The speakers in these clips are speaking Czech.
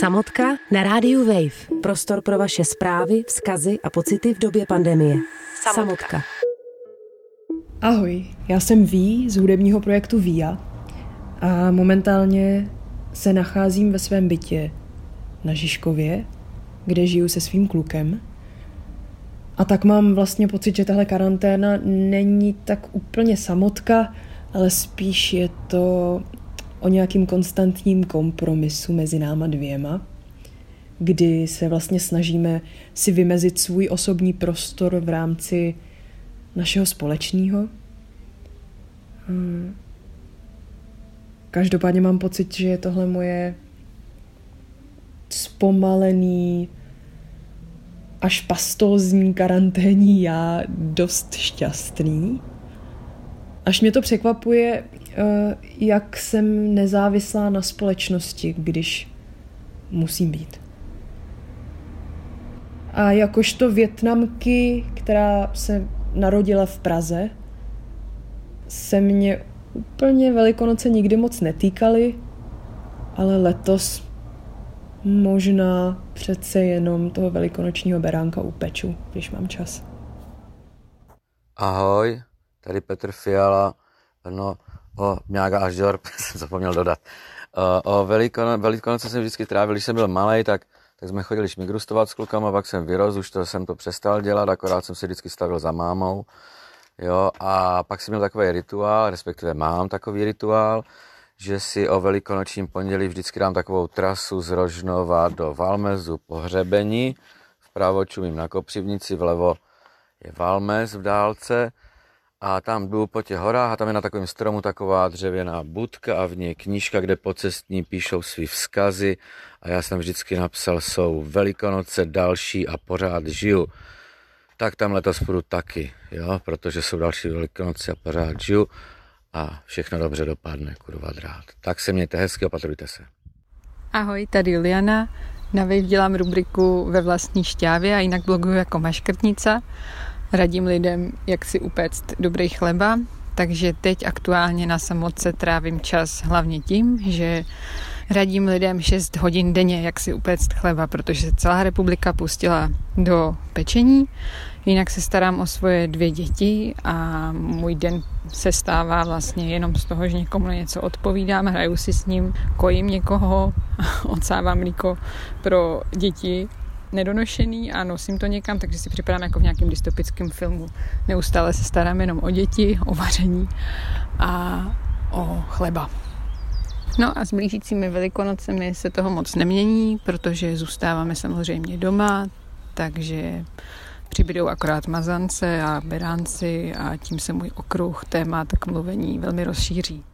Samotka na rádiu Wave. Prostor pro vaše zprávy, vzkazy a pocity v době pandemie. Samotka. Samotka. Ahoj, já jsem Ví z hudebního projektu Via a momentálně se nacházím ve svém bytě na Žižkově, kde žiju se svým klukem. A tak mám vlastně pocit, že tahle karanténa není tak úplně samotka, ale spíš je to o nějakým konstantním kompromisu mezi náma dvěma, kdy se vlastně snažíme si vymezit svůj osobní prostor v rámci našeho společného. Každopádně mám pocit, že je tohle moje zpomalený až pastózní karanténní já dost šťastný. Až mě to překvapuje, eh, jak jsem nezávislá na společnosti, když musím být. A jakožto větnamky, která se narodila v Praze, se mě úplně Velikonoce nikdy moc netýkaly, ale letos možná přece jenom toho velikonočního beránka upeču, když mám čas. Ahoj, tady Petr Fiala, no, o Mňága až Žor, jsem zapomněl dodat. O, o Velikono, Velikonoce jsem vždycky trávil, když jsem byl malý, tak, tak jsme chodili šmigrustovat s klukama, pak jsem vyrost, už to jsem to přestal dělat, akorát jsem se vždycky stavil za mámou. Jo, a pak jsem měl takový rituál, respektive mám takový rituál, že si o velikonočním pondělí vždycky dám takovou trasu z Rožnova do Valmezu po hřebení. Vpravo čumím na Kopřivnici, vlevo je Valmez v dálce a tam jdu po těch horách a tam je na takovém stromu taková dřevěná budka a v ní je knížka, kde pocestní píšou svý vzkazy a já jsem vždycky napsal, jsou velikonoce další a pořád žiju. Tak tam letos půjdu taky, jo, protože jsou další velikonoce a pořád žiju a všechno dobře dopadne, kurva drát. Tak se mějte hezky, opatrujte se. Ahoj, tady Juliana. Na dělám rubriku ve vlastní šťávě a jinak bloguju jako maškrtnica. Radím lidem, jak si upéct dobrý chleba, takže teď aktuálně na samotce trávím čas hlavně tím, že radím lidem 6 hodin denně, jak si upéct chleba, protože celá republika pustila do pečení. Jinak se starám o svoje dvě děti a můj den se stává vlastně jenom z toho, že někomu něco odpovídám, hraju si s ním, kojím někoho, odsávám mlíko pro děti nedonošený a nosím to někam, takže si připadám jako v nějakém dystopickém filmu. Neustále se starám jenom o děti, o vaření a o chleba. No a s blížícími velikonocemi se toho moc nemění, protože zůstáváme samozřejmě doma, takže přibydou akorát mazance a beránci a tím se můj okruh témat k mluvení velmi rozšíří.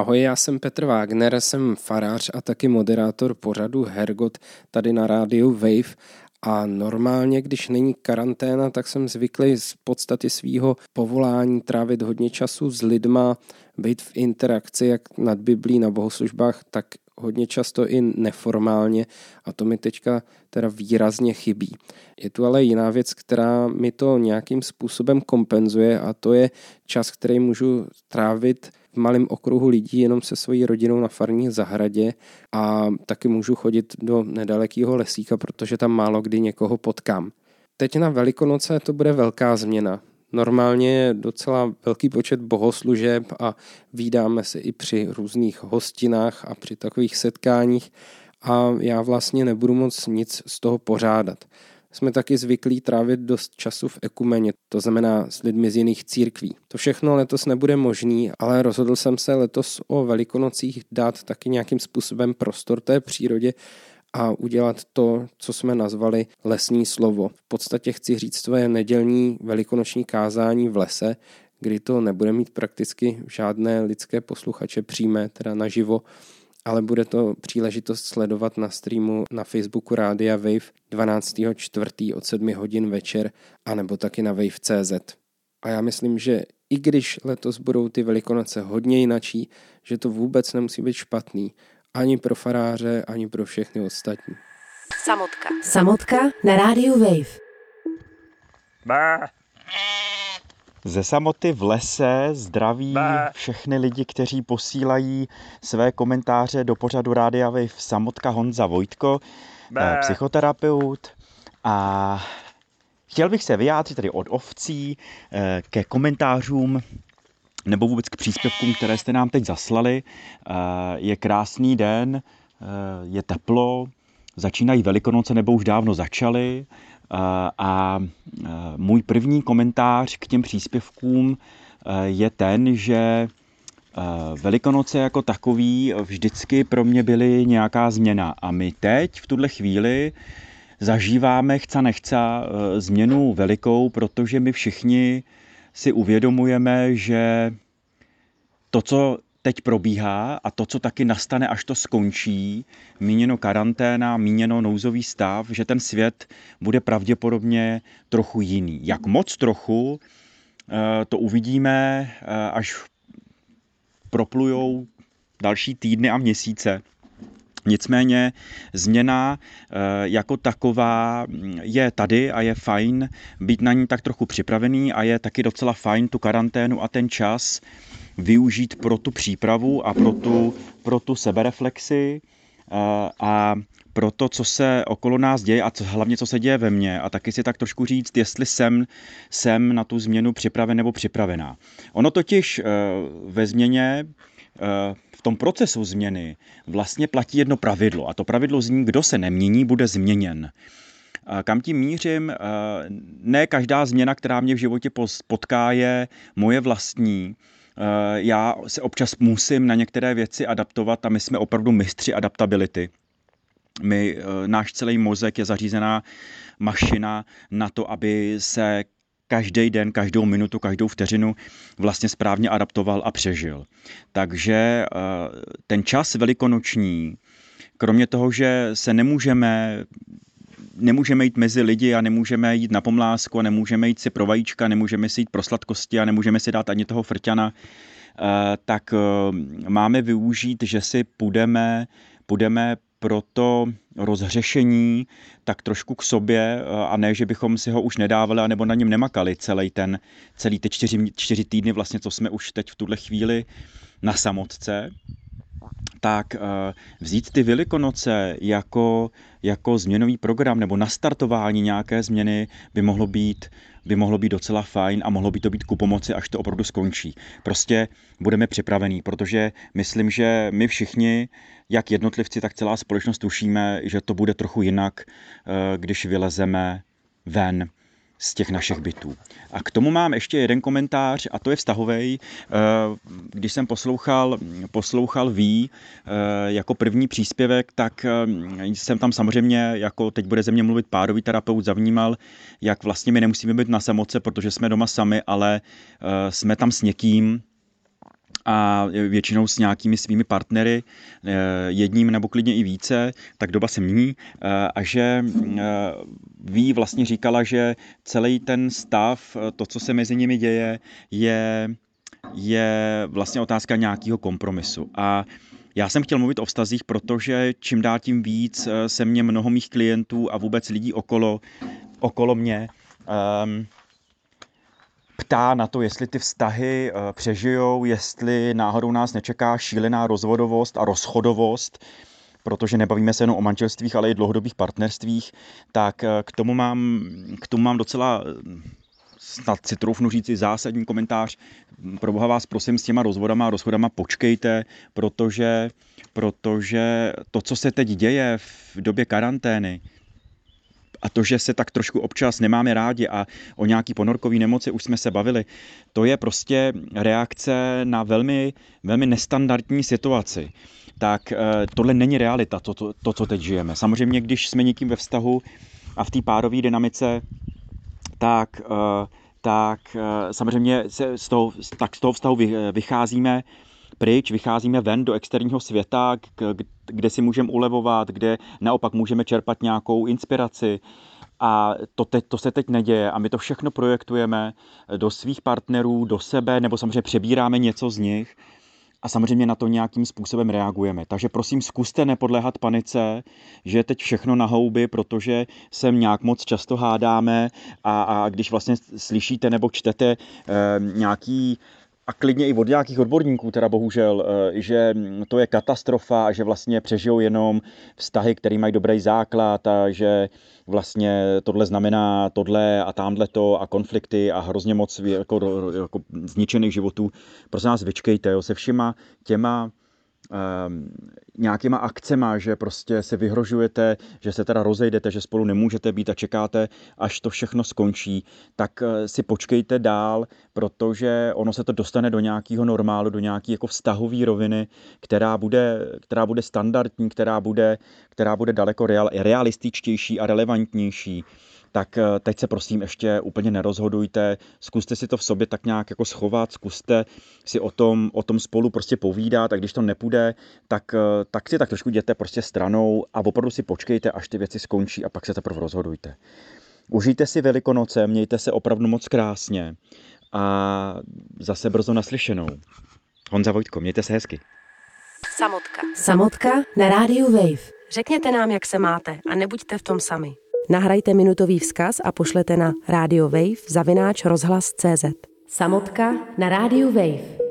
Ahoj, já jsem Petr Wagner, jsem farář a taky moderátor pořadu Hergot tady na rádiu Wave a normálně, když není karanténa, tak jsem zvyklý z podstaty svého povolání trávit hodně času s lidma, být v interakci jak nad Biblí na bohoslužbách, tak hodně často i neformálně a to mi teďka teda výrazně chybí. Je tu ale jiná věc, která mi to nějakým způsobem kompenzuje a to je čas, který můžu trávit v malém okruhu lidí jenom se svojí rodinou na farní zahradě a taky můžu chodit do nedalekého lesíka, protože tam málo kdy někoho potkám. Teď na Velikonoce to bude velká změna. Normálně je docela velký počet bohoslužeb a výdáme se i při různých hostinách a při takových setkáních a já vlastně nebudu moc nic z toho pořádat. Jsme taky zvyklí trávit dost času v ekumeně, to znamená s lidmi z jiných církví. To všechno letos nebude možný, ale rozhodl jsem se letos o velikonocích dát taky nějakým způsobem prostor té přírodě a udělat to, co jsme nazvali lesní slovo. V podstatě chci říct své nedělní velikonoční kázání v lese, kdy to nebude mít prakticky žádné lidské posluchače přímé, teda naživo, ale bude to příležitost sledovat na streamu na Facebooku Rádia Wave 12.4. od 7 hodin večer, anebo taky na Wave.cz. A já myslím, že i když letos budou ty velikonoce hodně jinačí, že to vůbec nemusí být špatný, ani pro faráře, ani pro všechny ostatní. Samotka. Samotka na rádiu Wave. Bá. Ze samoty v lese zdraví všechny lidi, kteří posílají své komentáře do pořadu Rádia Wave Samotka Honza Vojtko, Bé. psychoterapeut. A chtěl bych se vyjádřit tady od ovcí eh, ke komentářům nebo vůbec k příspěvkům, které jste nám teď zaslali. Eh, je krásný den, eh, je teplo, začínají Velikonoce nebo už dávno začaly a můj první komentář k těm příspěvkům je ten, že Velikonoce jako takový vždycky pro mě byly nějaká změna. A my teď v tuhle chvíli zažíváme chce nechce změnu velikou, protože my všichni si uvědomujeme, že to, co teď probíhá a to, co taky nastane, až to skončí, míněno karanténa, míněno nouzový stav, že ten svět bude pravděpodobně trochu jiný. Jak moc trochu, eh, to uvidíme, eh, až proplujou další týdny a měsíce. Nicméně změna eh, jako taková je tady a je fajn být na ní tak trochu připravený a je taky docela fajn tu karanténu a ten čas využít pro tu přípravu a pro tu, pro tu sebereflexi eh, a pro to, co se okolo nás děje a co, hlavně, co se děje ve mně a taky si tak trošku říct, jestli jsem, jsem na tu změnu připraven nebo připravená. Ono totiž eh, ve změně v tom procesu změny vlastně platí jedno pravidlo a to pravidlo zní, kdo se nemění, bude změněn. Kam tím mířím? Ne každá změna, která mě v životě potká, je moje vlastní. Já se občas musím na některé věci adaptovat a my jsme opravdu mistři adaptability. My, náš celý mozek je zařízená mašina na to, aby se každý den, každou minutu, každou vteřinu vlastně správně adaptoval a přežil. Takže eh, ten čas velikonoční, kromě toho, že se nemůžeme nemůžeme jít mezi lidi a nemůžeme jít na pomlásku a nemůžeme jít si pro vajíčka, nemůžeme si jít pro sladkosti a nemůžeme si dát ani toho frťana, eh, tak eh, máme využít, že si půjdeme, půjdeme pro to rozhřešení tak trošku k sobě a ne, že bychom si ho už nedávali nebo na něm nemakali celý ten, celý ty čtyři, čtyři týdny vlastně, co jsme už teď v tuhle chvíli na samotce, tak eh, vzít ty Velikonoce jako, jako změnový program nebo nastartování nějaké změny by mohlo být by mohlo být docela fajn a mohlo by to být ku pomoci, až to opravdu skončí. Prostě budeme připravení, protože myslím, že my všichni, jak jednotlivci, tak celá společnost tušíme, že to bude trochu jinak, eh, když vylezeme ven z těch našich bytů. A k tomu mám ještě jeden komentář a to je vztahový. Eh, když jsem poslouchal, poslouchal Ví eh, jako první příspěvek, tak eh, jsem tam samozřejmě, jako teď bude ze mě mluvit párový terapeut, zavnímal, jak vlastně my nemusíme být na samoce, protože jsme doma sami, ale jsme tam s někým, a většinou s nějakými svými partnery, eh, jedním nebo klidně i více, tak doba se mění eh, a že eh, ví vlastně říkala, že celý ten stav, to, co se mezi nimi děje, je, je vlastně otázka nějakého kompromisu. A já jsem chtěl mluvit o vztazích, protože čím dál tím víc se mě mnoho mých klientů a vůbec lidí okolo, okolo mě um, ptá na to, jestli ty vztahy eh, přežijou, jestli náhodou nás nečeká šílená rozvodovost a rozchodovost, protože nebavíme se jenom o manželstvích, ale i dlouhodobých partnerstvích, tak eh, k tomu mám, k tomu mám docela eh, snad si troufnu říct zásadní komentář. Pro boha vás prosím s těma rozvodama a rozchodama počkejte, protože, protože to, co se teď děje v době karantény, a to, že se tak trošku občas nemáme rádi a o nějaký ponorkový nemoci už jsme se bavili, to je prostě reakce na velmi, velmi nestandardní situaci. Tak eh, tohle není realita, to, to, to, co teď žijeme. Samozřejmě, když jsme někým ve vztahu a v té párové dynamice, tak, eh, tak eh, samozřejmě se z toho, tak z toho vztahu vycházíme pryč, vycházíme ven do externího světa, kde si můžeme ulevovat, kde naopak můžeme čerpat nějakou inspiraci. A to, teď, to se teď neděje a my to všechno projektujeme do svých partnerů, do sebe, nebo samozřejmě přebíráme něco z nich. a samozřejmě na to nějakým způsobem reagujeme. Takže prosím, zkuste nepodléhat panice, že je teď všechno na houby, protože se nějak moc často hádáme a, a když vlastně slyšíte nebo čtete e, nějaký a klidně i od nějakých odborníků, teda bohužel, eh, že to je katastrofa a že vlastně přežijou jenom vztahy, které mají dobrý základ a že vlastně tohle znamená tohle a tamhle to a konflikty a hrozně moc jako, jako zničených životů. Prosím nás, vyčkejte jo, se všima těma nějakýma akcema, že prostě se vyhrožujete, že se teda rozejdete, že spolu nemůžete být a čekáte, až to všechno skončí, tak eh, si počkejte dál, protože ono se to dostane do nějakého normálu, do nějaké jako vztahové roviny, která bude, která bude standardní, která bude, která bude daleko real, realističtější a relevantnější tak eh, teď se prosím ještě úplně nerozhodujte, zkuste si to v sobě tak nějak jako schovat, zkuste si o tom, o tom spolu prostě povídat a když to nepůjde, tak, eh, tak si tak trošku jděte prostě stranou a opravdu si počkejte, až ty věci skončí a pak se teprve rozhodujte. Užijte si Velikonoce, mějte se opravdu moc krásně a zase brzo naslyšenou. Honza Vojtko, mějte se hezky. Samotka. Samotka na rádiu Wave. Řekněte nám, jak se máte a nebuďte v tom sami. Nahrajte minutový vzkaz a pošlete na Radio Wave zavináč rozhlas CZ. Samotka na rádiu Wave.